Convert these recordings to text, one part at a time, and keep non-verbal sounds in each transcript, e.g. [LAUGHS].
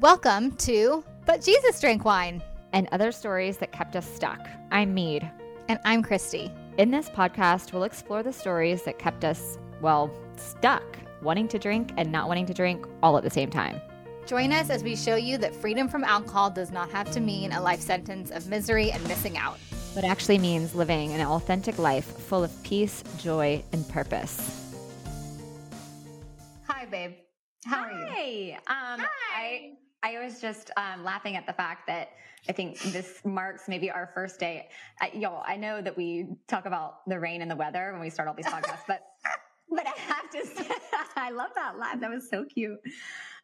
Welcome to But Jesus Drank Wine. and other stories that kept us stuck. I'm Meade. And I'm Christy. In this podcast, we'll explore the stories that kept us, well, stuck, wanting to drink and not wanting to drink all at the same time. Join us as we show you that freedom from alcohol does not have to mean a life sentence of misery and missing out. But actually means living an authentic life full of peace, joy, and purpose. Hi, babe. How are you? Hi. Um, I I was just um, laughing at the fact that I think this marks maybe our first day. I, y'all, I know that we talk about the rain and the weather when we start all these podcasts, but [LAUGHS] but I have to say, [LAUGHS] I love that laugh. That was so cute.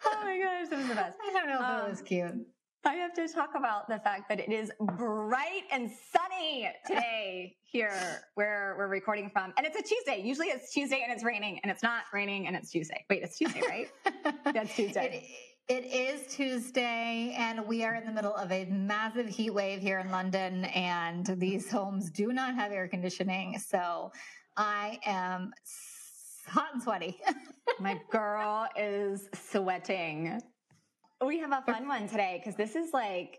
Oh my gosh, that was the best. [LAUGHS] I don't know if Um, it was cute. I have to talk about the fact that it is bright and sunny today here where we're recording from. And it's a Tuesday. Usually it's Tuesday and it's raining and it's not raining and it's Tuesday. Wait, it's Tuesday, right? That's Tuesday. It, it is Tuesday, and we are in the middle of a massive heat wave here in London, and these homes do not have air conditioning. So I am hot and sweaty. [LAUGHS] My girl is sweating. We have a fun one today because this is like,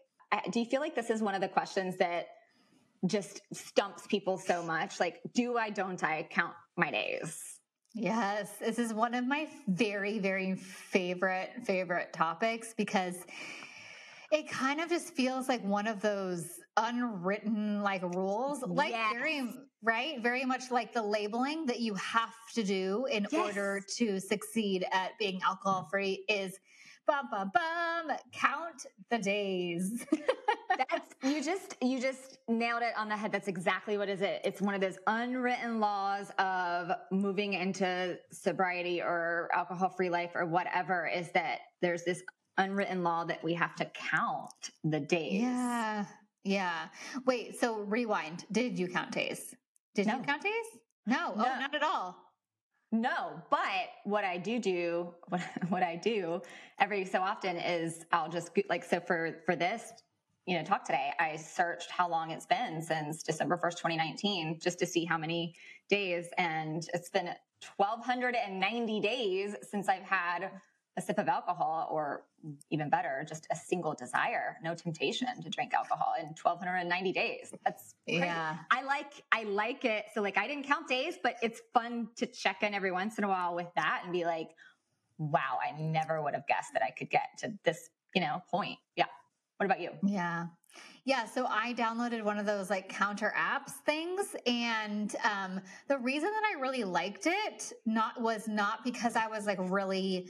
do you feel like this is one of the questions that just stumps people so much? Like, do I, don't I count my days? Yes, this is one of my very, very favorite, favorite topics because it kind of just feels like one of those unwritten like rules, like Yes. very, right? Very much like the labeling that you have to do in Yes. order to succeed at being alcohol free is bum, bum, bum, count the days. [LAUGHS] That's you just you just nailed it on the head. That's exactly what is it. It's one of those unwritten laws of moving into sobriety or alcohol free life or whatever. Is that there's this unwritten law that we have to count the days. yeah. Yeah. Wait, so rewind. Did you count days? Did No. you count days? No. Oh, no. Oh, not at all. No, but what I do do, [LAUGHS] what, I do every so often is I'll just like, so for, for this, you know, talk today, I searched how long it's been since December 1st, 2019, just to see how many days. And it's been 1290 days since I've had a sip of alcohol or even better, just a single desire, no temptation to drink alcohol in 1290 days. That's crazy. Yeah. I like I like it. So like I didn't count days, but it's fun to check in every once in a while with that and be like, wow, I never would have guessed that I could get to this, you know, point. Yeah. What about you? Yeah. Yeah, so I downloaded one of those like counter apps things and um the reason that I really liked it not was not because I was like really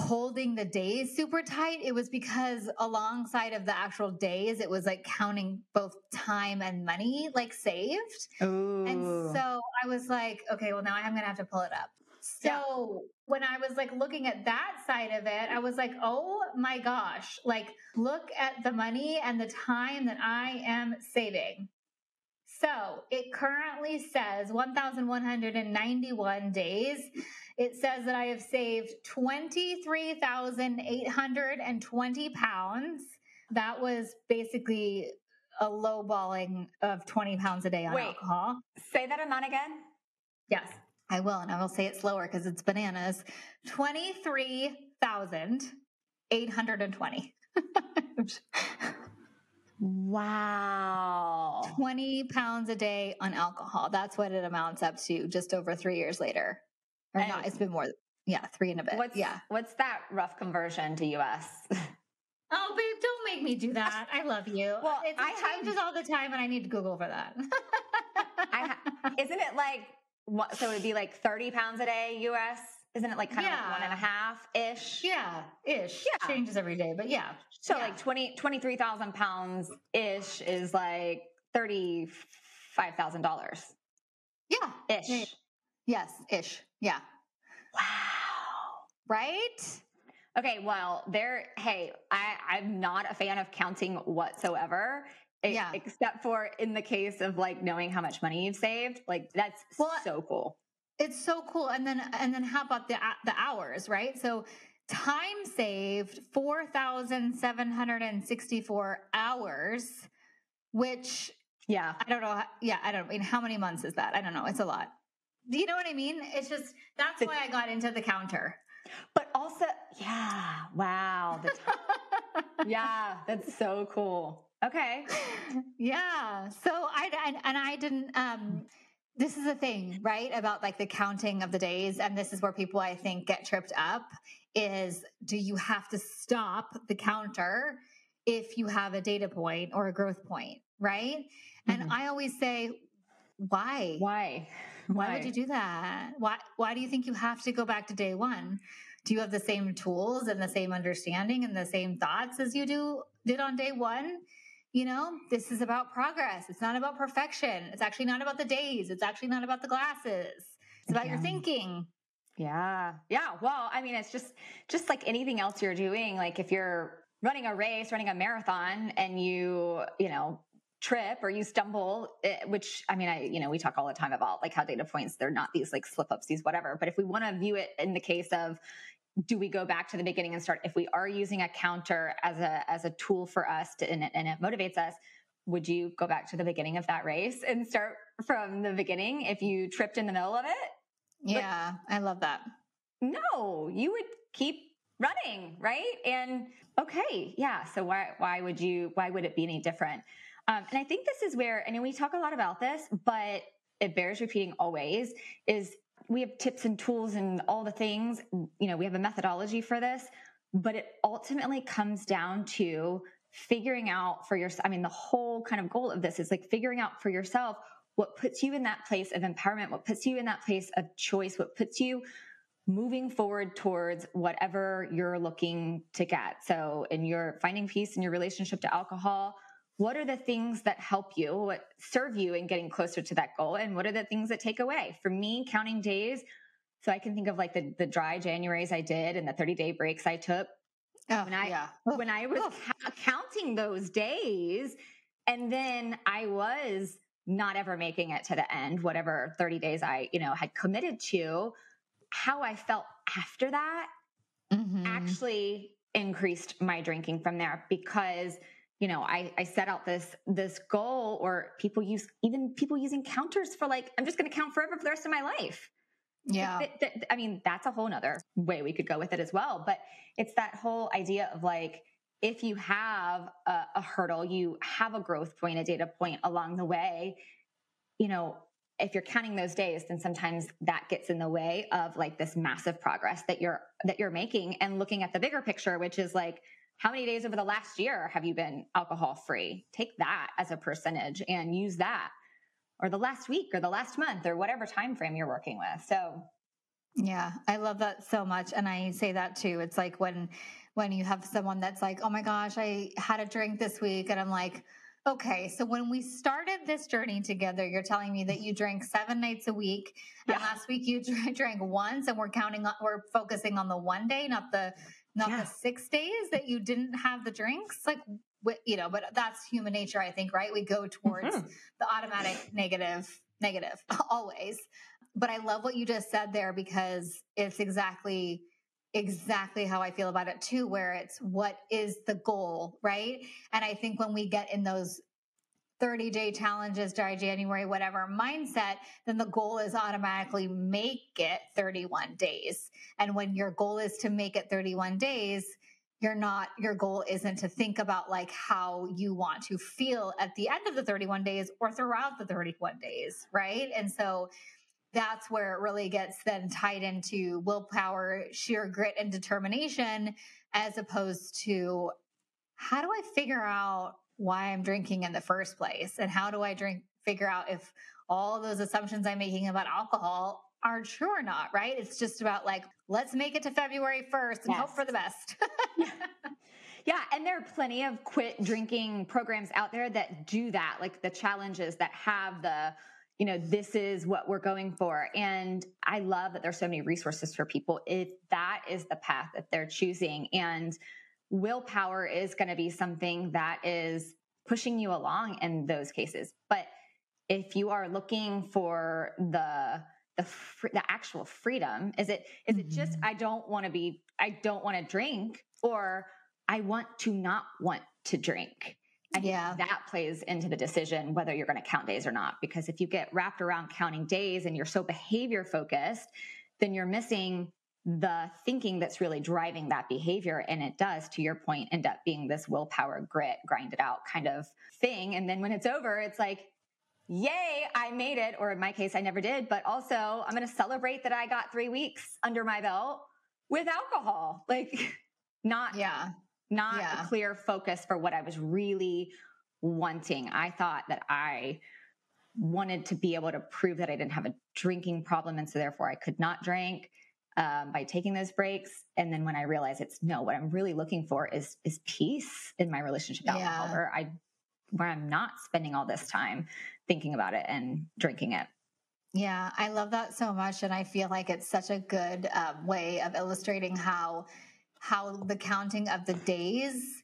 holding the days super tight. It was because alongside of the actual days it was like counting both time and money like saved. Ooh. And so I was like, okay, well now I'm to have to pull it up. So Yeah. when I was like looking at that side of it, I was like, oh my gosh, like look at the money and the time that I am saving. So it currently says 1,191 days. It says that I have saved 23,820 pounds. That was basically a low balling of 20 pounds a day on Wait. alcohol. Say that amount again. Yes, I will. And I will say it slower because it's bananas. 23,820. [LAUGHS] Wow. 20 pounds a day on alcohol. That's what it amounts up to just over three years later. Or And- not, it's been more. Yeah, three and a bit. What's yeah. what's that rough conversion to US? Oh, babe, don't make me do that. I love you. Well, it, it I have- all the time, and I need to Google for that. I ha- Isn't it like what, so it'd be like 30 pounds a day US? Isn't it like kind of like one and a Yeah. half ish? yeah, ish. Yeah. Changes every day, but yeah. So Yeah. like 20, 23,000 pounds ish is like $35,000 Yeah. ish. Yeah. Yes, ish. Yeah. Wow. Right? Okay. Well, there, hey, I, I'm not a fan of counting whatsoever. Yeah. Except for in the case of like knowing how much money you've saved. Like that's Well, so cool. It's so cool. And then and then how about the the hours, right? So time saved 4764 hours, which Yeah. I don't know. how- Yeah, I don't I mean how many months is that? I don't know. It's a lot. Do you know what I mean? It's just that's why I got into the counter. But also, yeah. Wow. The [LAUGHS] yeah, that's so cool. Okay. Yeah. So I and, and I didn't um this is the thing, right? About like the counting of the days and this is where people I think get tripped up is do you have to stop the counter if you have a data point or a growth point, right? Mm-hmm. And I always say why? Why? Why? Why would you do that? Why why do you think you have to go back to day 1? Do you have the same tools and the same understanding and the same thoughts as you do did on day 1? You know, this is about progress. It's not about perfection. It's actually not about the days. It's actually not about the glasses. It's about yeah. your thinking. Yeah. Yeah. Well, I mean, it's just just like anything else you're doing. Like if you're running a race, running a marathon and you, you know, trip or you stumble, eh, which I mean, I, you know, we talk all the time about like how data points, they're not these like slip ups, these whatever. But if we want to view it in the case of, do we go back to the beginning and start if we are using a counter as a as a tool for us to and it, and it motivates us would you go back to the beginning of that race and start from the beginning if you tripped in the middle of it? Yeah but, i love that. No you would keep running right? And okay yeah so why why would you why would it be any different? Um, and i think this is where I mean we talk a lot about this but it bears repeating always is we have tips and tools and all the things. You know, we have a methodology for this, but it ultimately comes down to figuring out for yourself. I mean, the whole kind of goal of this is like figuring out for yourself what puts you in that place of empowerment, what puts you in that place of choice, what puts you moving forward towards whatever you're looking to get. So, in your finding peace in your relationship to alcohol, what are the things that help you, what serve you in getting closer to that goal? And what are the things that take away? For me, counting days, so I can think of like the, the dry Januaries I did and the 30 day breaks I took. Oh, when I, yeah. when I was ca- counting those days and then I was not ever making it to the end, whatever 30 days I, you know, had committed to, how I felt after that mm-hmm. actually increased my drinking from there because you know, I, I set out this this goal, or people use even people using counters for like, I'm just going to count forever for the rest of my life. Yeah, I mean, that's a whole nother way we could go with it as well. But it's that whole idea of like, if you have a, a hurdle, you have a growth point, a data point along the way. You know, if you're counting those days, then sometimes that gets in the way of like this massive progress that you're that you're making, and looking at the bigger picture, which is like how many days over the last year have you been alcohol free? Take that as a percentage and use that or the last week or the last month or whatever time frame you're working with. So yeah, I love that so much and I say that too. It's like when when you have someone that's like, "Oh my gosh, I had a drink this week." And I'm like, Okay, so when we started this journey together, you're telling me that you drank seven nights a week, and yeah. last week you [LAUGHS] drank once, and we're counting on, we're focusing on the one day, not the not yeah. the six days that you didn't have the drinks like you know but that's human nature i think right we go towards mm-hmm. the automatic negative negative [LAUGHS] always but i love what you just said there because it's exactly exactly how i feel about it too where it's what is the goal right and i think when we get in those 30 day challenges, dry January, whatever mindset, then the goal is automatically make it 31 days. And when your goal is to make it 31 days, you're not, your goal isn't to think about like how you want to feel at the end of the 31 days or throughout the 31 days, right? And so that's where it really gets then tied into willpower, sheer grit, and determination, as opposed to how do I figure out why I'm drinking in the first place and how do I drink figure out if all those assumptions I'm making about alcohol are true or not, right? It's just about like let's make it to February 1st and yes. hope for the best. yeah. [LAUGHS] yeah, and there are plenty of quit drinking programs out there that do that, like the challenges that have the you know, this is what we're going for. And I love that there's so many resources for people if that is the path that they're choosing. And willpower is going to be something that is pushing you along in those cases. But if you are looking for the the, the actual freedom, is it is mm-hmm. it just mm-hmm. I don't want to be I don't want to drink or I want to not want to drink. And yeah. that plays into the decision whether you're going to count days or not. Because if you get wrapped around counting days and you're so behavior focused, then you're missing the thinking that's really driving that behavior. And it does, to your point, end up being this willpower, grit, grind it out kind of thing. And then when it's over, it's like, yay, I made it. Or in my case, I never did. But also, I'm going to celebrate that I got three weeks under my belt with alcohol. Like, [LAUGHS] not, yeah, not Yeah. a clear focus for what I was really wanting. I thought that I wanted to be able to prove that I didn't have a drinking problem. And so therefore I could not drink um, by taking those breaks. And then when I realize it's no, what I'm really looking for is, is peace in my relationship alcohol Yeah. where I, where I'm not spending all this time thinking about it and drinking it. Yeah, I love that so much, and I feel like it's such a good um, way of illustrating how how the counting of the days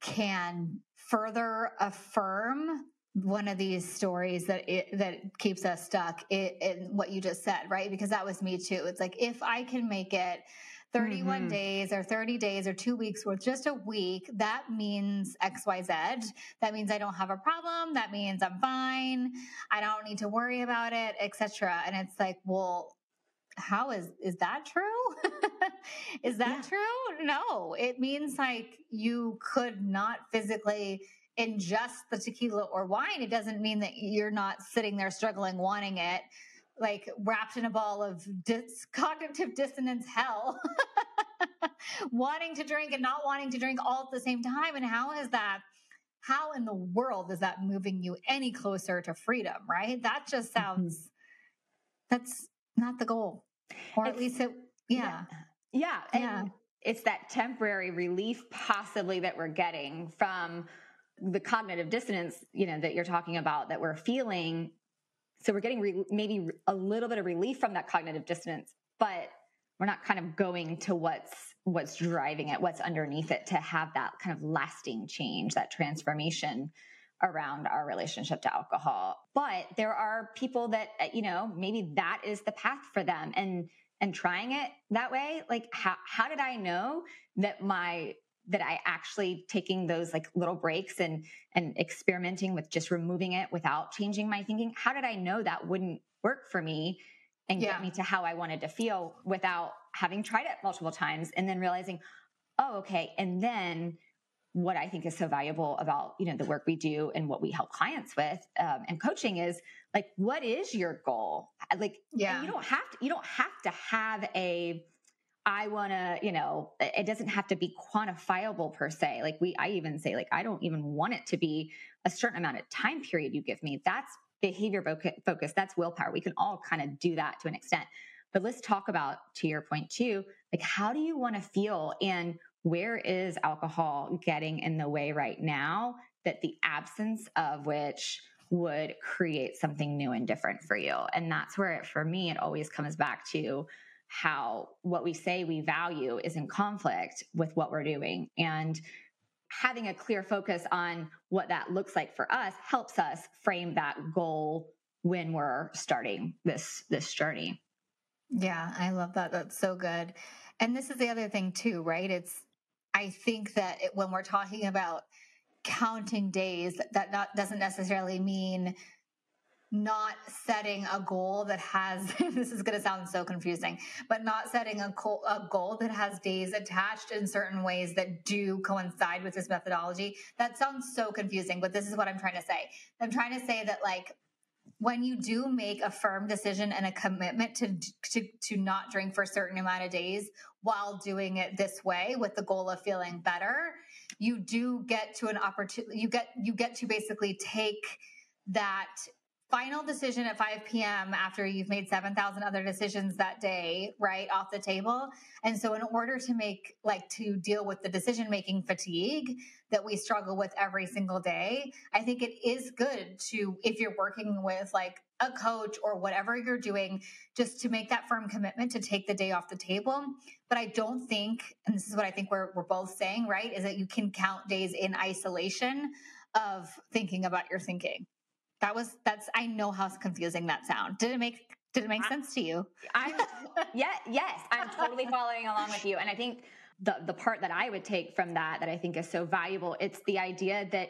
can further affirm one of these stories that it that keeps us stuck in, in what you just said, right? Because that was me too. It's like if I can make it 31 Mhm. days or 30 days or two weeks worth, just a week, that means XYZ. That means I don't have a problem. That means I'm fine. I don't need to worry about it, etc. And it's like, well, how is is that true? [LAUGHS] is that Yeah. true? No. It means like you could not physically ingest the tequila or wine. It doesn't mean that you're not sitting there struggling wanting it like wrapped in a ball of dis- cognitive dissonance hell [LAUGHS] wanting to drink and not wanting to drink all at the same time and how is that how in the world is that moving you any closer to freedom right that just Mm-hmm. sounds that's not the goal or at least it yeah Yeah. And Yeah. it's that temporary relief possibly that we're getting from the cognitive dissonance, you know, that you're talking about that we're feeling. So we're getting re- maybe a little bit of relief from that cognitive dissonance, but we're not kind of going to what's what's driving it, what's underneath it to have that kind of lasting change, that transformation around our relationship to alcohol. But there are people that uh, you know, maybe that is the path for them and and trying it that way, like how how did I know that my that I actually taking those like little breaks and and experimenting with just removing it without changing my thinking? How did I know that wouldn't work for me and Yeah. get me to how I wanted to feel without having tried it multiple times and then realizing, oh, okay. And then what I think is so valuable about you know the work we do and what we help clients with um, and coaching is like, what is your goal? Like, and yeah you don't have to you don't have to have a i want to you know it doesn't have to be quantifiable per se. Like we i even say like i don't even want it to be a certain amount of time period you give me. That's behavior focus. That's willpower. We can all kind of do that to an extent. But let's talk about to your point too like how do you want to feel and where is alcohol getting in the way right now that the absence of which would create something new and different for you. And that's where, it, for me, it always comes back to how what we say we value is in conflict with what we're doing. And having a clear focus on what that looks like for us helps us frame that goal when we're starting this this journey. Yeah, I love that. That's so good. And this is the other thing too, right? It's I think that it, when we're talking about counting days, that not doesn't necessarily mean not setting a goal that has [LAUGHS] this is going to sound so confusing but not setting a goal, a goal that has days attached in certain ways that do coincide with this methodology. That sounds so confusing but this is what i'm trying to say. I'm trying to say that like when you do make a firm decision and a commitment to to to not drink for a certain amount of days while doing it this way with the goal of feeling better you do get to an opportunity you get you get to basically take that final decision at 5 p.m. after you've made 7,000 other decisions that day, right off the table. And so, in order to make, like, to deal with the decision making fatigue that we struggle with every single day, I think it is good to, if you're working with like a coach or whatever you're doing, just to make that firm commitment to take the day off the table. But I don't think, and this is what I think we're, we're both saying, right, is that you can count days in isolation of thinking about your thinking. That was that's I know how confusing that sound. Did it make did it make I- sense to you? I'm yeah, yes, I'm totally following along with you. And I think the the part that I would take from that that I think is so valuable, it's the idea that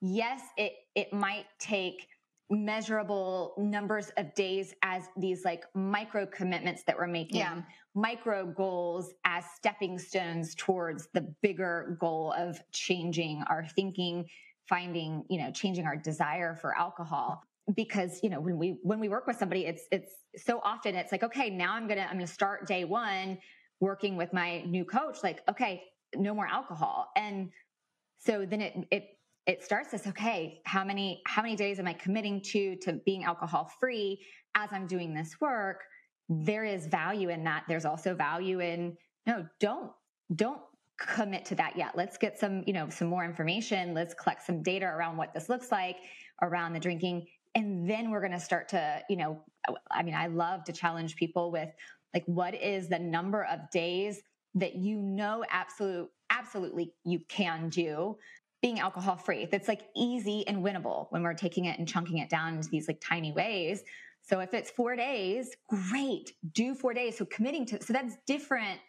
yes, it it might take measurable numbers of days as these like micro commitments that we're making, Yeah. micro goals as stepping stones towards the bigger goal of changing our thinking, finding, you know, changing our desire for alcohol. Because, you know, when we when we work with somebody, it's it's so often it's like, okay, now I'm gonna I'm gonna start day one working with my new coach, like, okay, no more alcohol. And so then it it it starts this okay how many how many days am i committing to to being alcohol free as i'm doing this work there is value in that there's also value in no don't don't commit to that yet. Let's get some you know some more information. Let's collect some data around what this looks like around the drinking and then we're going to start to you know i mean i love to challenge people with like what is the number of days that you know absolute absolutely you can do being alcohol free that's like easy and winnable when we're taking it and chunking it down into these like tiny ways. So if it's four days great do four days. So committing to so that's different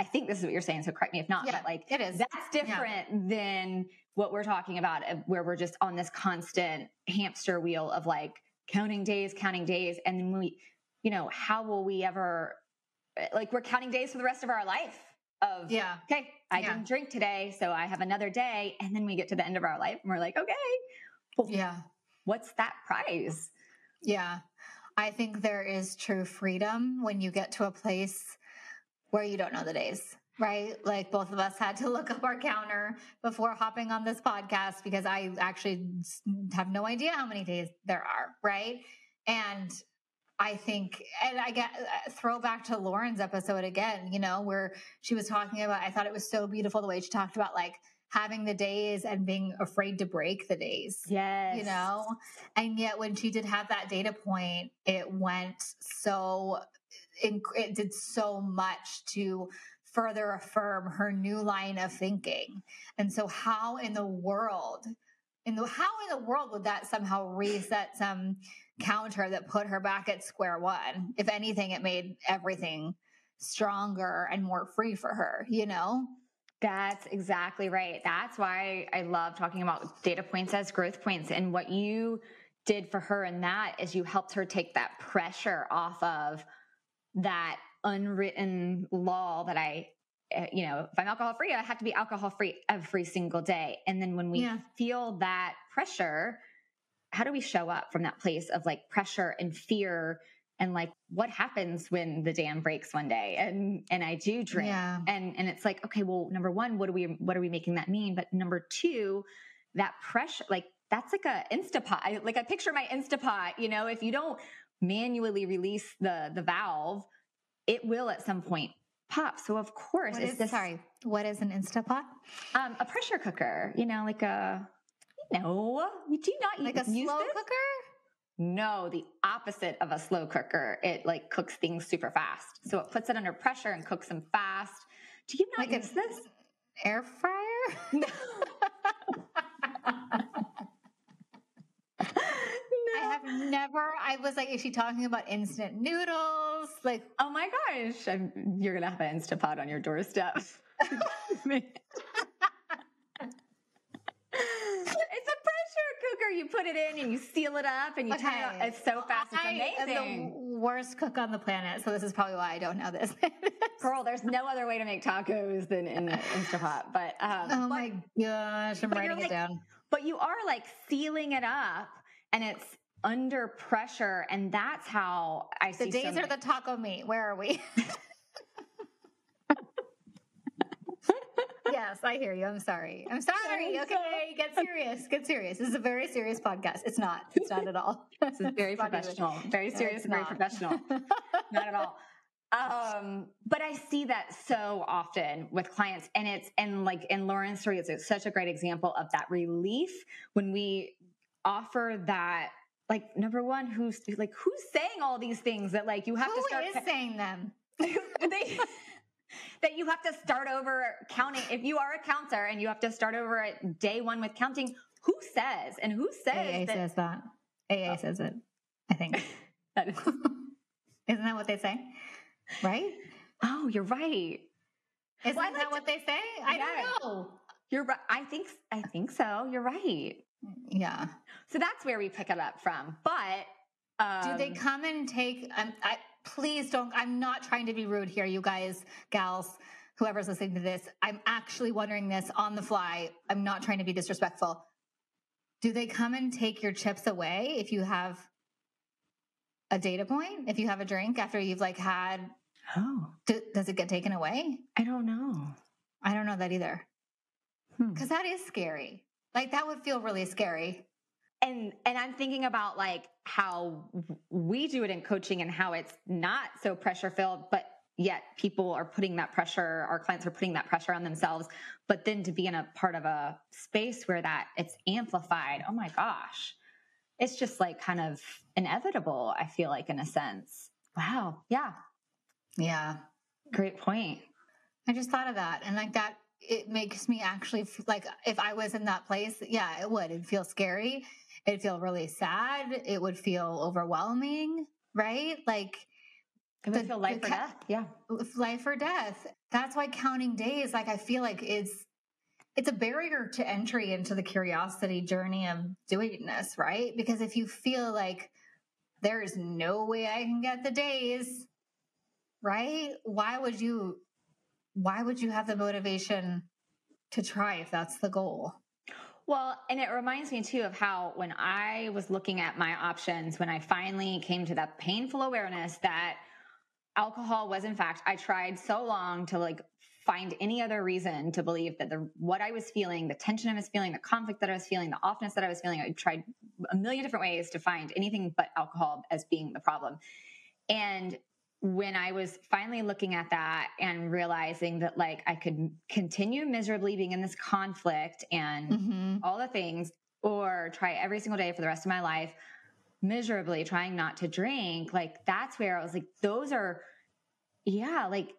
i think this is what you're saying so correct me if not Yeah, but like it is. that's different than what we're talking about uh, where we're just on this constant hamster wheel of like counting days counting days and then we you know how will we ever uh, like we're counting days for the rest of our life of Yeah. okay, I Yeah. didn't drink today, so I have another day. And then we get to the end of our life and we're like, okay, well, Yeah. what's that prize? Yeah. I think there is true freedom when you get to a place where you don't know the days, right? Like both of us had to look up our counter before hopping on this podcast because I actually have no idea how many days there are, right? And I think, and I get uh, throw back to Lauren's episode again, you know, where she was talking about, I thought it was so beautiful the way she talked about like having the days and being afraid to break the days Yes. you know and yet when she did have that data point it went so it did so much to further affirm her new line of thinking and so how in the world in the how in the world would that somehow reset some counter that put her back at square one if anything it made everything stronger and more free for her you know That's exactly right. That's why I love talking about data points as growth points. And what you did for her in that is you helped her take that pressure off of that unwritten law that I, uh, you know, if I'm alcohol free, I have to be alcohol free every single day. And then when we Yeah. feel that pressure, how do we show up from that place of like pressure and fear and like what happens when the dam breaks one day and and I do drink Yeah. and and it's like okay well number one what do we what are we making that mean but number two that pressure like that's like a instapot I, like I picture my instapot you know if you don't manually release the the valve it will at some point pop so of course what it's is, this sorry what is an instapot um a pressure cooker you know like a no do you do not like a use slow this? cooker No, the opposite of a slow cooker. It like cooks things super fast. So it puts it under pressure and cooks them fast. Do you not Like use this? air fryer [LAUGHS] No. [LAUGHS] I have never. I was like, is she talking about instant noodles? Like, Oh my gosh. I'm, you're going to have an Instapot on your doorstep. [LAUGHS] it's a pressure cooker. You put it in and you seal it up and you turn it on. It's so fast. It's amazing. I am the worst cook on the planet, so this is probably why I don't know this. [LAUGHS] Girl, there's no other way to make tacos than in the Instapot. But um, oh but- my gosh, I'm but writing like- it down. but you are like sealing it up and it's under pressure and that's how i see The days so are the taco meat. Where are we? [LAUGHS] yes, I hear you. I'm sorry. I'm sorry. I'm Okay, get serious. Get serious. This is a very serious podcast. It's not. It's not at all. [LAUGHS] this is very It's not even- professional very serious and very professional not at all um but i see that so often with clients and it's and like in lauren's story it's such a great example of that relief when we offer that like number one who's like who's saying all these things that like you have to start is saying them? [LAUGHS] they, that you have to start over counting. If you are a counter and you have to start over at day one with counting, who says and who says AA that? says that. AA oh. says it. I think. [LAUGHS] that is, [LAUGHS] Isn't that what they say? Right? oh, you're right. Isn't Well, I that like what they say? I Yeah. don't know. You're right. I think I think so. You're right. Yeah. So that's where we pick it up from. But um, Do they come and take? Um, I please don't. I'm not trying to be rude here, you guys, gals, whoever's listening to this. I'm actually wondering this on the fly. I'm not trying to be disrespectful. Do they come and take your chips away if you have a data point? If you have a drink after you've like had, Oh, d- does it get taken away? I don't know. I don't know that either. Hmm. Because that is scary. Like that would feel really scary. and and i'm thinking about like how we do it in coaching and how it's not so pressure filled but yet people are putting that pressure our clients are putting that pressure on themselves but then to be in a part of a space where that it's amplified oh my gosh it's just like kind of inevitable i feel like in a sense wow yeah Yeah. great point I just thought of that. And like that, it makes me actually like if I was in that place, yeah, it would. It'd feel scary. It'd feel really sad. It would feel overwhelming, right? Like it would The- feel life the or death yeah life or death. That's why counting days, like I feel like is it's a barrier to entry into the curiosity journey of doing this, right? Because if you feel like there is no way I can get the days, right? Why would you why would you have the motivation to try if that's the goal? Well, and it reminds me too of how when I was looking at my options, when I finally came to that painful awareness that alcohol was in fact, I tried so long to like find any other reason to believe that the what I was feeling, the tension I was feeling, the conflict that I was feeling, the offness that I was feeling, I tried a million different ways to find anything but alcohol as being the problem. And when I was finally looking at that and realizing that like I could continue miserably being in this conflict and Mm-hmm. all the things or try every single day for the rest of my life miserably trying not to drink like that's where i was like those are yeah like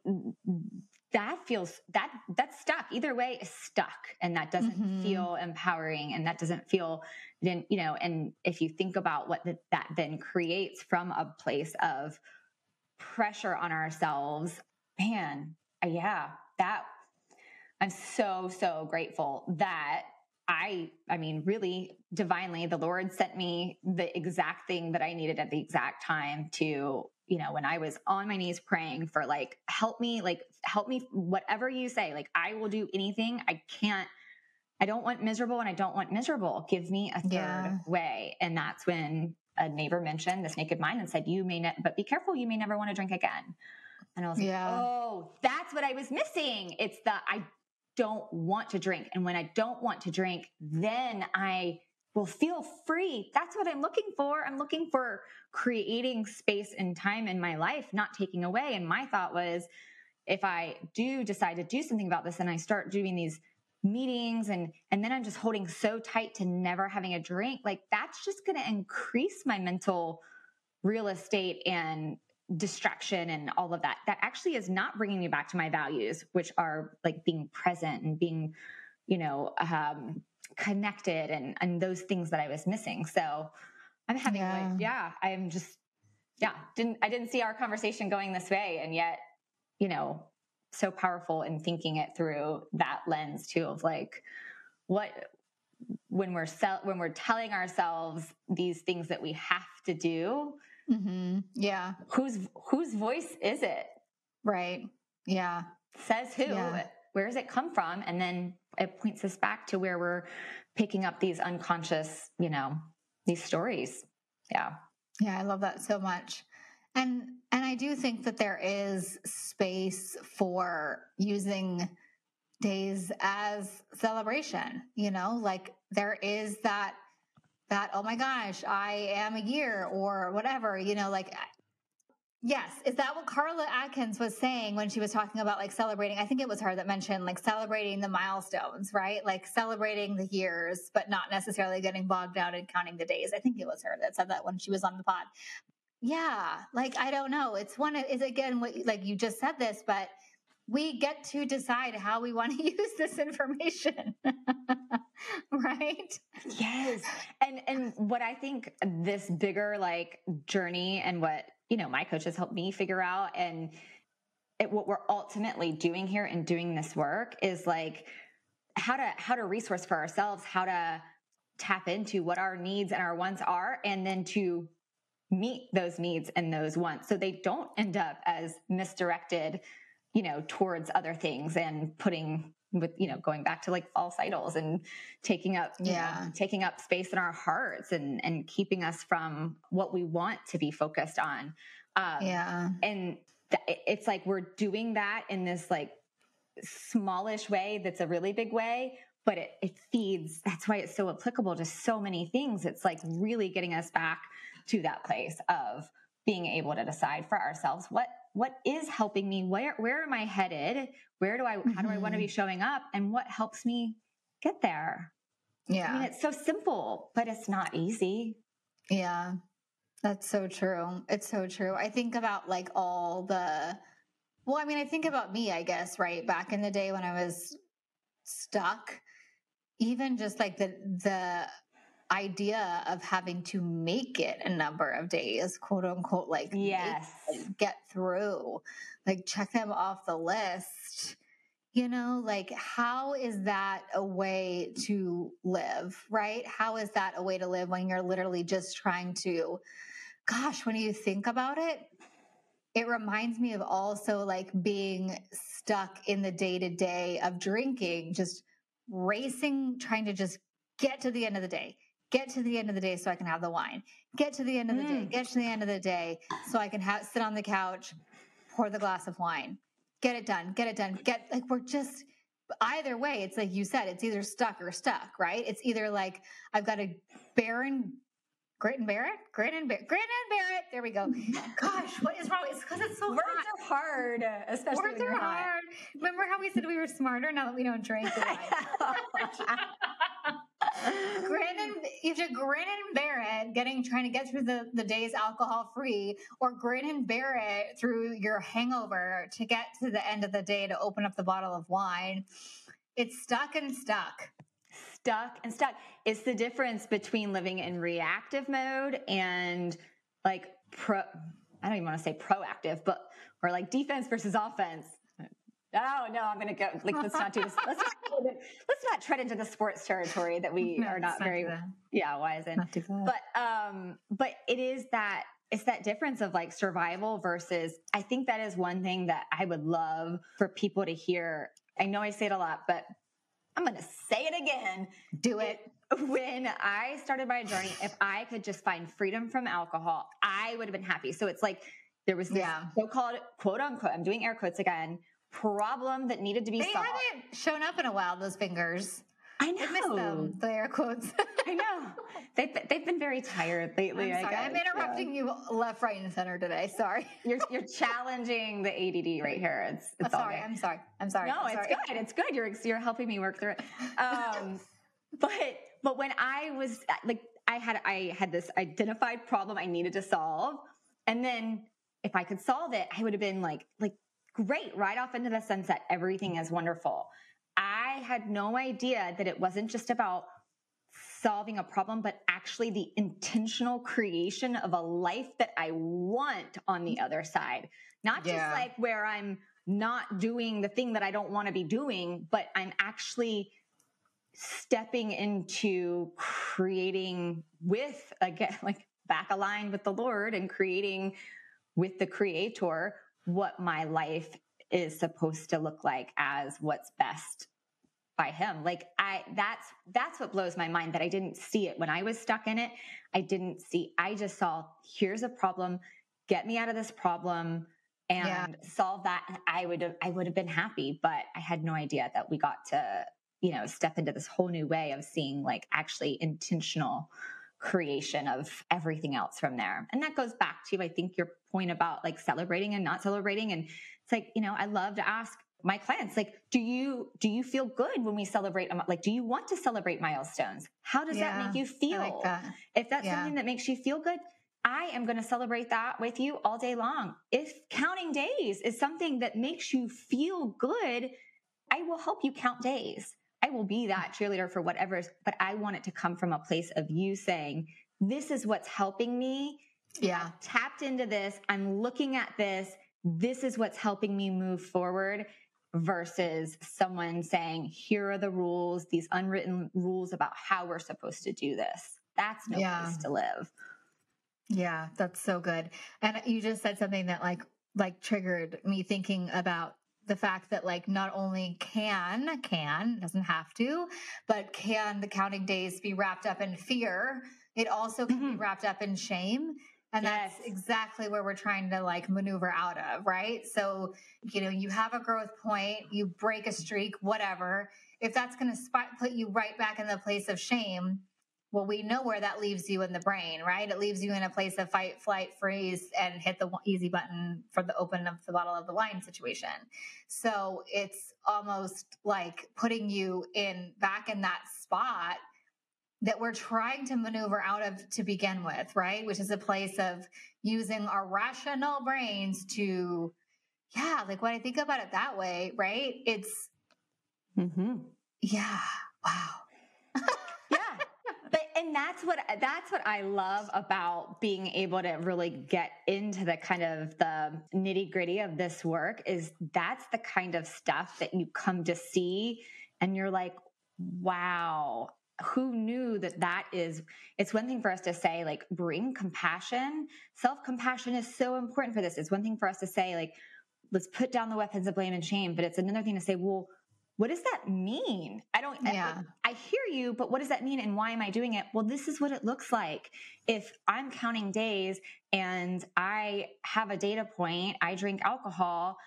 that feels that that's stuck either way is stuck and that doesn't Mhm. feel empowering and that doesn't feel then you know and if you think about what the, that then creates from a place of pressure on ourselves man uh, yeah that i'm so so grateful that I, I mean, really divinely, the Lord sent me the exact thing that I needed at the exact time to, you know, when I was on my knees praying for like, help me, like, help me, whatever you say, like, I will do anything. I can't, I don't want miserable and I don't want miserable. Give me a third Yeah. way. And that's when a neighbor mentioned this naked mind and said, you may, ne- but be careful, you may never want to drink again. And I was Yeah. like, oh, that's what I was missing. It's the, I don't want to drink. And when I don't want to drink, then I will feel free. That's what I'm looking for. I'm looking for creating space and time in my life, not taking away. And my thought was if I do decide to do something about this and I start doing these meetings and and then I'm just holding so tight to never having a drink, like that's just going to increase my mental real estate and distraction and all of that that actually is not bringing me back to my values which are like being present and being you know um connected and and those things that i was missing so i'm having Yeah. like yeah i'm just yeah didn't i didn't see our conversation going this way and yet you know so powerful in thinking it through that lens too of like what when we're sell, when we're telling ourselves these things that we have to do Mm-hmm. Yeah. whose whose voice is it Right. Yeah. says who Yeah. where does it come from and then it points us back to where we're picking up these unconscious you know these stories yeah Yeah, I love that so much. And and I do think that there is space for using days as celebration, you know, like there is that that oh my gosh, I am a year or whatever, you know, like Yes, is that what Carla Atkins was saying when she was talking about like celebrating? I think it was her that mentioned like celebrating the milestones, right? Like celebrating the years, but not necessarily getting bogged down in counting the days. I think it was her that said that when she was on the pod. Yeah, like I don't know. It's one of is again what like you just said this, but we get to decide how we want to [LAUGHS] use this information. [LAUGHS] right? yes and and what i think this bigger like journey and what you know my coaches helped me figure out and it, what we're ultimately doing here and doing this work is like how to how to resource for ourselves, how to tap into what our needs and our wants are, and then to meet those needs and those wants. So they don't end up as misdirected you know towards other things and putting with you know going back to like false idols and taking up yeah know, taking up space in our hearts and and keeping us from what we want to be focused on. Um, yeah. and th- it's like we're doing that in this like smallish way that's a really big way but it, it feeds that's why it's so applicable to so many things. It's like really getting us back to that place of being able to decide for ourselves what what is helping me? Where where am i headed? Where do i mm-hmm. how do i want to be mm-hmm. showing up? And what helps me get there? Yeah i mean it's so simple but it's not easy. Yeah. That's so true. It's so true. I think about like all the well i mean i think about me i guess right? Back in the day when i was stuck even just like the the idea of having to make it a number of days, quote unquote, like yes, get through, like check them off the list. You know, like how is that a way to live, right? How is that a way to live when you're literally just trying to, gosh, when you think about it, it reminds me of also like being stuck in the day to day of drinking, just racing, trying to just get to the end of the day, get to the end of the day so I can have the wine. Get to the end of the mm. day. Get to the end of the day so I can have sit on the couch, pour the glass of wine. Get it done. Get it done. Get like we're just either way, it's like you said, it's either stuck or stuck, right? It's either like I've got a barren Grit and Barrett? Grit and Barrett. Grit and Barrett. There we go. Gosh, what is wrong? It's because it's so Words hot. are hard, especially Words are hot. hard. Remember how we said we were smarter now that we don't drink? [LAUGHS] [LAUGHS] grin and bear it, getting trying to get through the, the days alcohol free, or grin and bear it through your hangover to get to the end of the day to open up the bottle of wine. It's stuck and stuck. Stuck and stuck. It's the difference between living in reactive mode and like pro I don't even want to say proactive, but or like defense versus offense. Oh no, I'm going to go. Like, let's not do this. Let's not, [LAUGHS] let's not tread into the sports territory that we no, are not very. Yeah, wise in. But um, but it is that it's that difference of like survival versus. I think that is one thing that I would love for people to hear. I know I say it a lot, but I'm going to say it again. Do it. When I started my journey, if I could just find freedom from alcohol, I would have been happy. So it's like there was this yeah. so-called quote unquote. I'm doing air quotes again problem that needed to be they solved. They haven't shown up in a while, those fingers. I know. I miss them, the air quotes. [LAUGHS] I know. They've, they've been very tired lately. I'm, sorry. I'm interrupting yeah. you left, right, and center today. Sorry. [LAUGHS] You're, you're challenging the ADD right here. It's, it's I'm sorry. I'm sorry. I'm sorry. No, I'm it's good. It's good. You're, you're helping me work through it. [LAUGHS] Um, but, but when I was like, I had, I had this identified problem I needed to solve. And then if I could solve it, I would have been like, like great, right off into the sunset. Everything is wonderful. I had no idea that it wasn't just about solving a problem, but actually the intentional creation of a life that I want on the other side. Not just like where I'm not doing the thing that I don't want to be doing, but I'm actually stepping into creating with again [LAUGHS] like back aligned with the Lord and creating with the creator what my life is supposed to look like as what's best by him. Like i that's that's what blows my mind that i didn't see it when i was stuck in it. I didn't see i just saw here's a problem get me out of this problem and yeah. solve that. I would have i would have been happy but i had no idea that we got to you know step into this whole new way of seeing like actually intentional creation of everything else from there. And that goes back to, I think, your point about like celebrating and not celebrating. And it's like, you know, I love to ask my clients, like, do you, do you feel good when we celebrate? Like, do you want to celebrate milestones? How does yeah, that make you feel? Like that. If that's yeah. something that makes you feel good, I am going to celebrate that with you all day long. If counting days is something that makes you feel good, I will help you count days. I will be that cheerleader for whatever, but I want it to come from a place of you saying, this is what's helping me. Yeah. I've tapped into this. I'm looking at this. This is what's helping me move forward. versus someone saying, here are the rules, these unwritten rules about how we're supposed to do this. That's no Yeah. place to live. Yeah, that's so good. And you just said something that like like triggered me thinking about the fact that like not only can can doesn't have to, but can the counting days be wrapped up in fear? It also can be Mhm. wrapped up in shame. And that's exactly where we're trying to like maneuver out of, right? So, you know, you have a growth point, you break a streak, whatever. If that's going to put you right back in the place of shame, well, we know where that leaves you in the brain, right? It leaves you in a place of fight, flight, freeze, and hit the easy button for the open of the bottle of the wine situation. So it's almost like putting you in back in that spot that we're trying to maneuver out of to begin with, right? Which is a place of using our rational brains to, yeah, like when I think about it that way, right? It's, Mm-hmm. yeah, wow. [LAUGHS] and that's what that's what i love about being able to really get into the kind of the nitty gritty of this work is that's the kind of stuff that you come to see and you're like wow who knew that that is it's one thing for us to say like bring compassion. Self-compassion is so important for this. It's one thing for us to say like let's put down the weapons of blame and shame but it's another thing to say well what does that mean i don't I- I hear you, but what does that mean and why am I doing it? Well, this is what it looks like. If I'm counting days and I have a data point, I drink alcohol,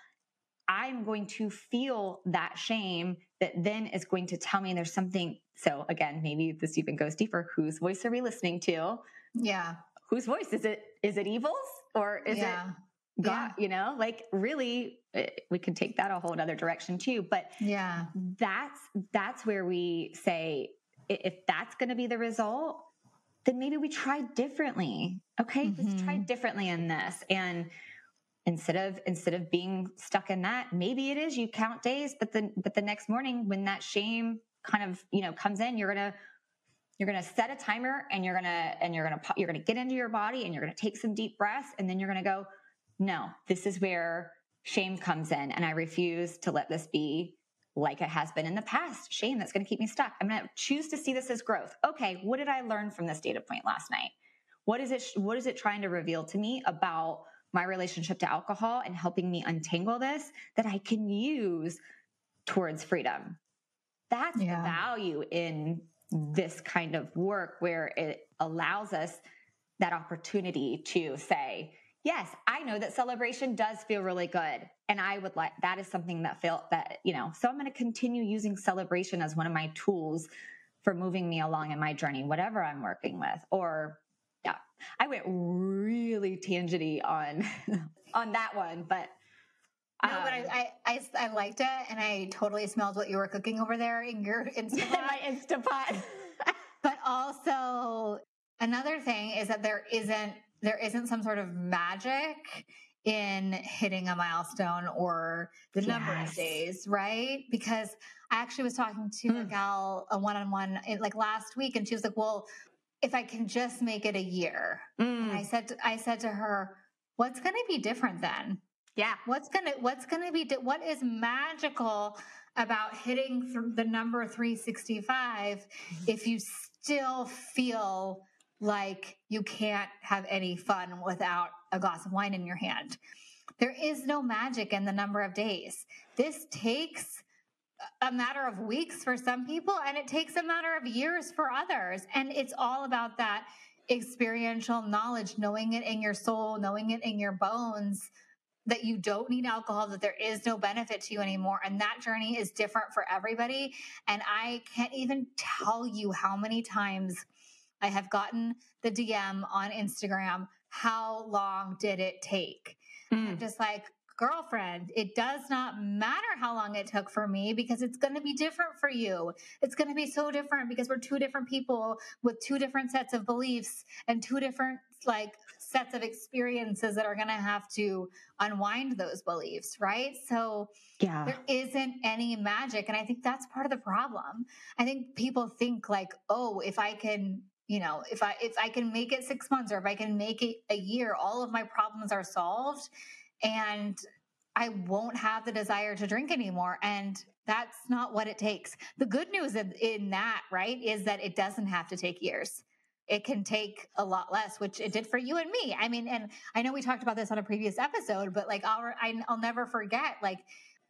I'm going to feel that shame that then is going to tell me there's something. So, again, maybe this even goes deeper. Whose voice are we listening to? Yeah. Whose voice is it? Is it evil's or is yeah. it God? You know, like really, eh, we can take that a whole other direction too. But Yeah. that's that's where we say if that's going to be the result then maybe we try differently okay let's try Mhm. differently in this and instead of instead of being stuck in that maybe it is you count days but then but the next morning when that shame kind of you know comes in you're gonna you're gonna set a timer and you're gonna and you're gonna po- you're gonna get into your body and you're gonna take some deep breaths and then you're gonna go no this is where shame comes in and i refuse to let this be like it has been in the past. Shame that's going to keep me stuck. I'm going to choose to see this as growth. Okay what did i learn from this data point last night? What is it what is it trying to reveal to me about my relationship to alcohol and helping me untangle this that i can use towards freedom? That's Yeah. the value in this kind of work where it allows us that opportunity to say yes i know that celebration does feel really good and i would like that is something that felt that you know so i'm going to continue using celebration as one of my tools for moving me along in my journey whatever i'm working with or yeah i went really tangenty on [LAUGHS] on that one but No, but I, um, I, I, I liked it and I totally smelled what you were cooking over there in your [LAUGHS] [LAUGHS] Instagram. my instapot but also another thing is that there isn't there isn't some sort of magic in hitting a milestone or the number of days, right? Because I actually was talking to a Mm. gal a one on one like last week, and she was like, "Well, if I can just make it a year," and I Mm, said to, I said to her, "What's going to be different then?" yeah what's gonna what's gonna be di- what is magical about hitting th- the number 365 if you still feel like you can't have any fun without a glass of wine in your hand there is no magic in the number of days this takes a matter of weeks for some people and it takes a matter of years for others and it's all about that experiential knowledge knowing it in your soul knowing it in your bones that you don't need alcohol, that there is no benefit to you anymore. And that journey is different for everybody. And I can't even tell you how many times I have gotten the DM on Instagram. How long did it take? I'm Mm, just like, girlfriend, it does not matter how long it took for me because it's going to be different for you. It's going to be so different because we're two different people with two different sets of beliefs and two different like sets of experiences that are going to have to unwind those beliefs, right? So yeah there isn't any magic and I think that's part of the problem. I think people think like, "Oh, if I can you know if i if i can make it six months or if i can make it a year all of my problems are solved and I won't have the desire to drink anymore. And that's not what it takes. The good news in, that, right, is that it doesn't have to take years. It can take a lot less, which it did for you and me. I mean, and I know we talked about this on a previous episode, but like I'll, I'll never forget, like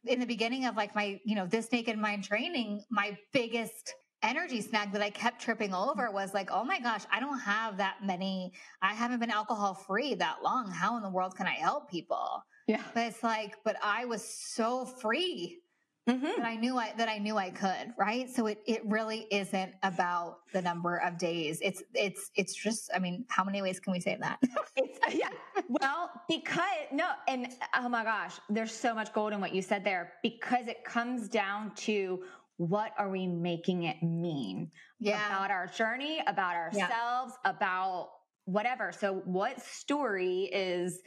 in the beginning of like my, you know, this naked mind training, my biggest energy snag that I kept tripping over was like, oh my gosh, I don't have that many, I haven't been alcohol free that long. How in the world can I help people? Yeah. But it's like, but I was so free mm-hmm. that I knew I that I knew I could, right? So it it really isn't about the number of days. It's it's it's just I mean, how many ways can we say that? [LAUGHS] it's yeah. Well, because no, and oh my gosh, there's so much gold in what you said there because it comes down to what are we making it mean yeah. about our journey, about ourselves, yeah. about whatever. So what story is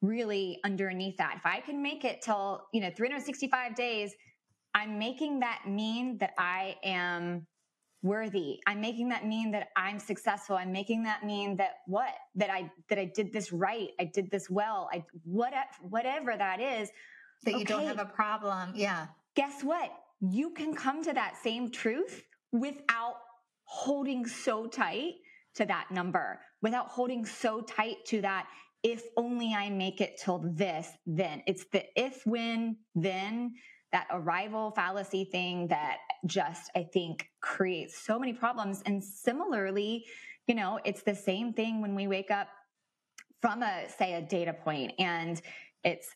really underneath that? If I can make it till, you know, 365 days, I'm making that mean that I am worthy. I'm making that mean that I'm successful. I'm making that mean that what? That I that I did this right. I did this well. I what whatever that is. That okay. you don't have a problem. Yeah. Guess what? You can come to that same truth without holding so tight to that number, without holding so tight to that if only I make it till this, then. It's the if, when, then that arrival fallacy thing that just, I think, creates so many problems. And similarly, you know, it's the same thing when we wake up from a, say, a data point and it's,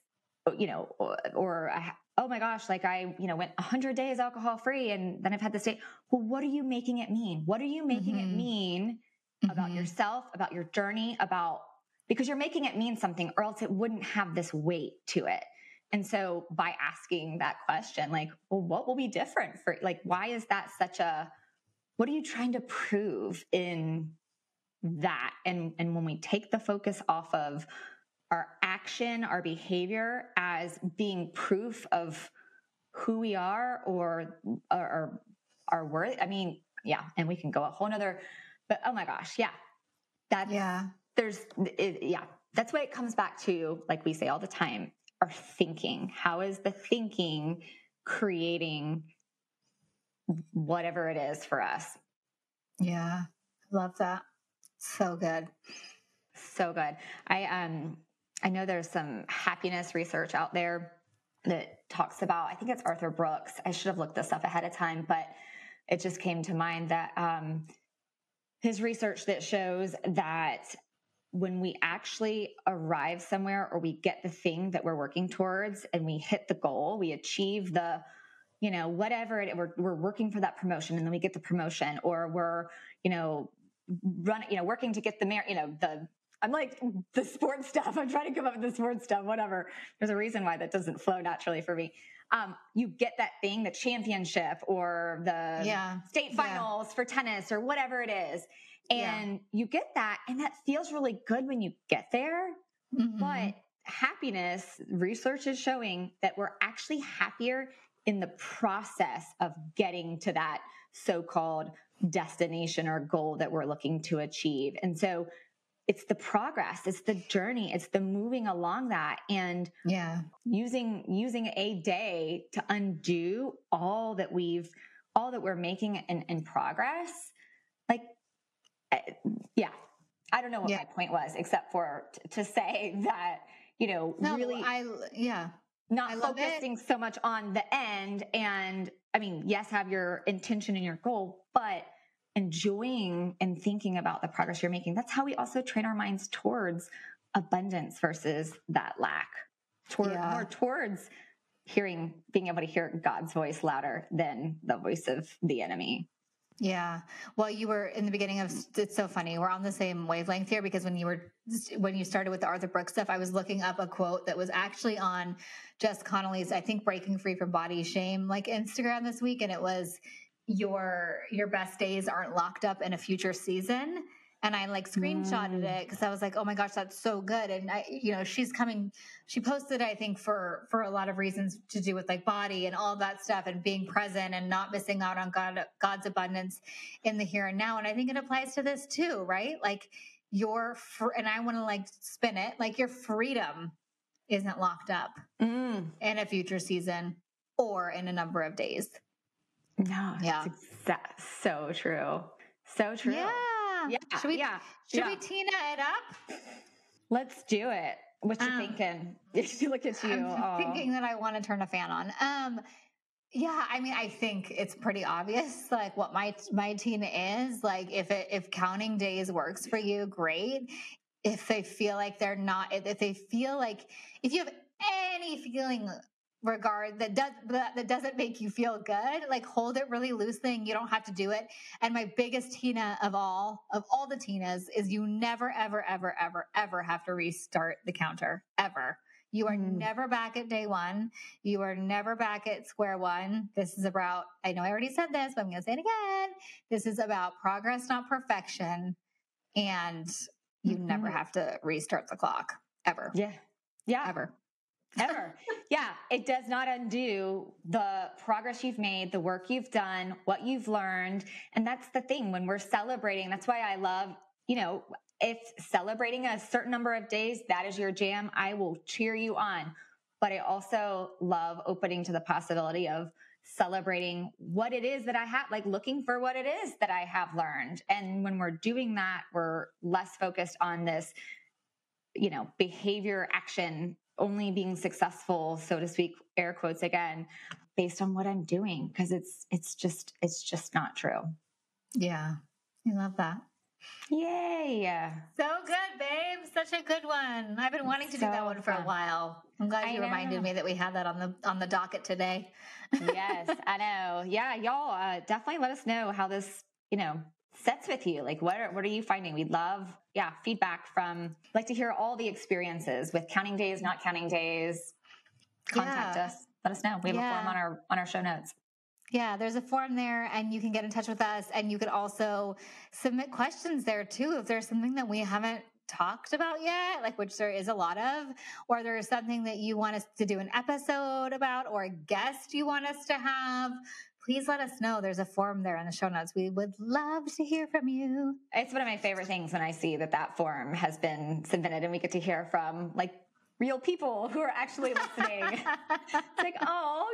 you know, or, or oh my gosh, like I, you know, went 100 days alcohol free and then I've had this day. Well, what are you making it mean? What are you making mm-hmm. it mean mm-hmm. about yourself, about your journey, about because you're making it mean something or else it wouldn't have this weight to it. And so by asking that question, like, well, what will be different for, like, why is that such a, what are you trying to prove in that? And, and when we take the focus off of our action, our behavior as being proof of who we are or, or our worth, I mean, yeah, and we can go a whole nother, but oh my gosh, yeah, that yeah, there's, it, yeah, that's why it comes back to, like we say all the time, our thinking. How is the thinking creating whatever it is for us? Yeah, love that. So good. So good. I um I know there's some happiness research out there that talks about I think it's Arthur Brooks. I should have looked this up ahead of time, but it just came to mind that um his research that shows that when we actually arrive somewhere or we get the thing that we're working towards and we hit the goal, we achieve the, you know, whatever it, we're, we're working for that promotion and then we get the promotion or we're, you know, run, you know, working to get the, mayor, you know, the, I'm like [LAUGHS] the sports stuff. I'm trying to come up with the sports stuff, whatever. There's a reason why that doesn't flow naturally for me. Um, you get that thing, the championship or the yeah. state finals yeah. for tennis or whatever it is and yeah. you get that, and that feels really good when you get there. Mm-hmm. But happiness, research is showing that we're actually happier in the process of getting to that so called destination or goal that we're looking to achieve. And so it's the progress, it's the journey, it's the moving along that and yeah, using using a day to undo all that we've all that we're making in, in progress. Like eh, yeah, I don't know what yeah. my point was, except for t- to say [LAUGHS] that you know no, really, I yeah, not focusing so much on the end. And I mean, yes, have your intention and your goal, but enjoying and thinking about the progress you're making. That's how we also train our minds towards abundance versus that lack, toward yeah. more towards hearing, being able to hear God's voice louder than the voice of the enemy. Yeah. Well, you were in the beginning of it's so funny. We're on the same wavelength here because when you were when you started with the Arthur Brooks stuff, I was looking up a quote that was actually on Jess Connolly's I think Breaking Free from Body Shame like Instagram this week and it was your your best days aren't locked up in a future season and I like screenshotted mm. it because I was like, oh my gosh, that's so good. And I, you know, she's coming. She posted, I think, for for a lot of reasons to do with like body and all that stuff, and being present and not missing out on God God's abundance in the here and now. And I think it applies to this too, right? Like your fr- and I want to like spin it like your freedom isn't locked up Mm. in a future season or in a number of days. No, Yeah. exa- so true. So true. Yeah. Yeah. Should we yeah. should yeah. we Tina it up? Let's do it. What you Um, thinking? [LAUGHS] Look at you. I'm Aw. thinking that I want to turn a fan on. Um, yeah, I mean, I think it's pretty obvious, [LAUGHS] like what my my teen is. Like, if it if counting days works for you, great. If they feel like they're not, if they feel like if you have any feeling regard that does that, that doesn't make you feel good, like hold it really loosely, and you don't have to do it. And my biggest Tina of all of all the Tinas is you never, ever, ever, ever, ever have to restart the counter ever. You are Mm. never back at day one. You are never back at square one. This is about, I know I already said this, but I'm going to say it again. This is about progress, not perfection. And you never Mhm. have to restart the clock ever, Yeah. Yeah. ever. Ever. yeah. It does not undo the progress you've made, the work you've done, what you've learned. And that's the thing when we're celebrating. That's why I love, you know, if celebrating a certain number of days, that is your jam, I will cheer you on. But I also love opening to the possibility of celebrating what it is that I have, like looking for what it is that I have learned. And when we're doing that, we're less focused on this you know behavior action only being successful so to speak air quotes again based on what i'm doing because it's it's just it's just not true Yeah. I love that. yay So good, babe. Such a good one. I've been wanting to do that one for a while. I'm glad you reminded me that we had that on the on the docket today. yes i [LAUGHS] know yeah y'all uh, definitely let us know how this you know sets with you like what are, what are you finding we'd love yeah feedback from like to hear all the experiences with counting days not counting days. Contact Yeah. us. Let us know. We have a form on our on our show notes. Yeah, there's a form there and you can get in touch with us and you could also submit questions there too. If there's something that we haven't talked about yet, like which there is a lot of, or there's something that you want us to do an episode about or a guest you want us to have. Please let us know. There's a form there in the show notes. We would love to hear from you. It's one of my favorite things when I see that that form has been submitted and we get to hear from like real people who are actually listening. [LAUGHS] it's like, oh,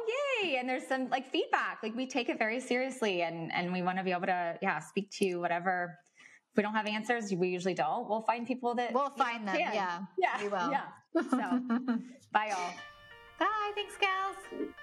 yay. And there's some like feedback. Like we take it very seriously and, and we want to be able to, yeah, speak to you. whatever. If we don't have answers, we usually don't. We'll find people that We'll find them. can. Yeah. Yeah. we will. Yeah. So [LAUGHS] bye y'all. Bye. Thanks, gals.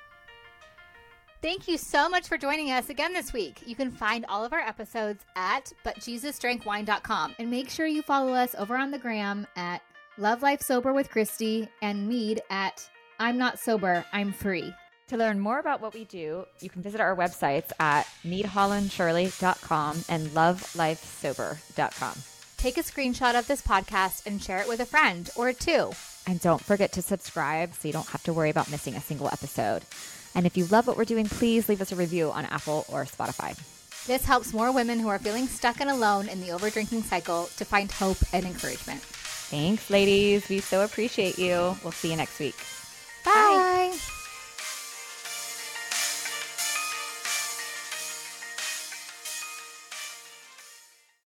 Thank you so much for joining us again this week. You can find all of our episodes at butjesusdrankwine.com and make sure you follow us over on the gram at Love Life Sober with Christy and Meade at I'm Not Sober, I'm Free. To learn more about what we do, you can visit our websites at meadehollandshirley.com and lovelifesober.com. Take a screenshot of this podcast and share it with a friend or two. And don't forget to subscribe so you don't have to worry about missing a single episode. And if you love what we're doing, please leave us a review on Apple or Spotify. This helps more women who are feeling stuck and alone in the overdrinking cycle to find hope and encouragement. Thanks, ladies. We so appreciate you. We'll see you next week.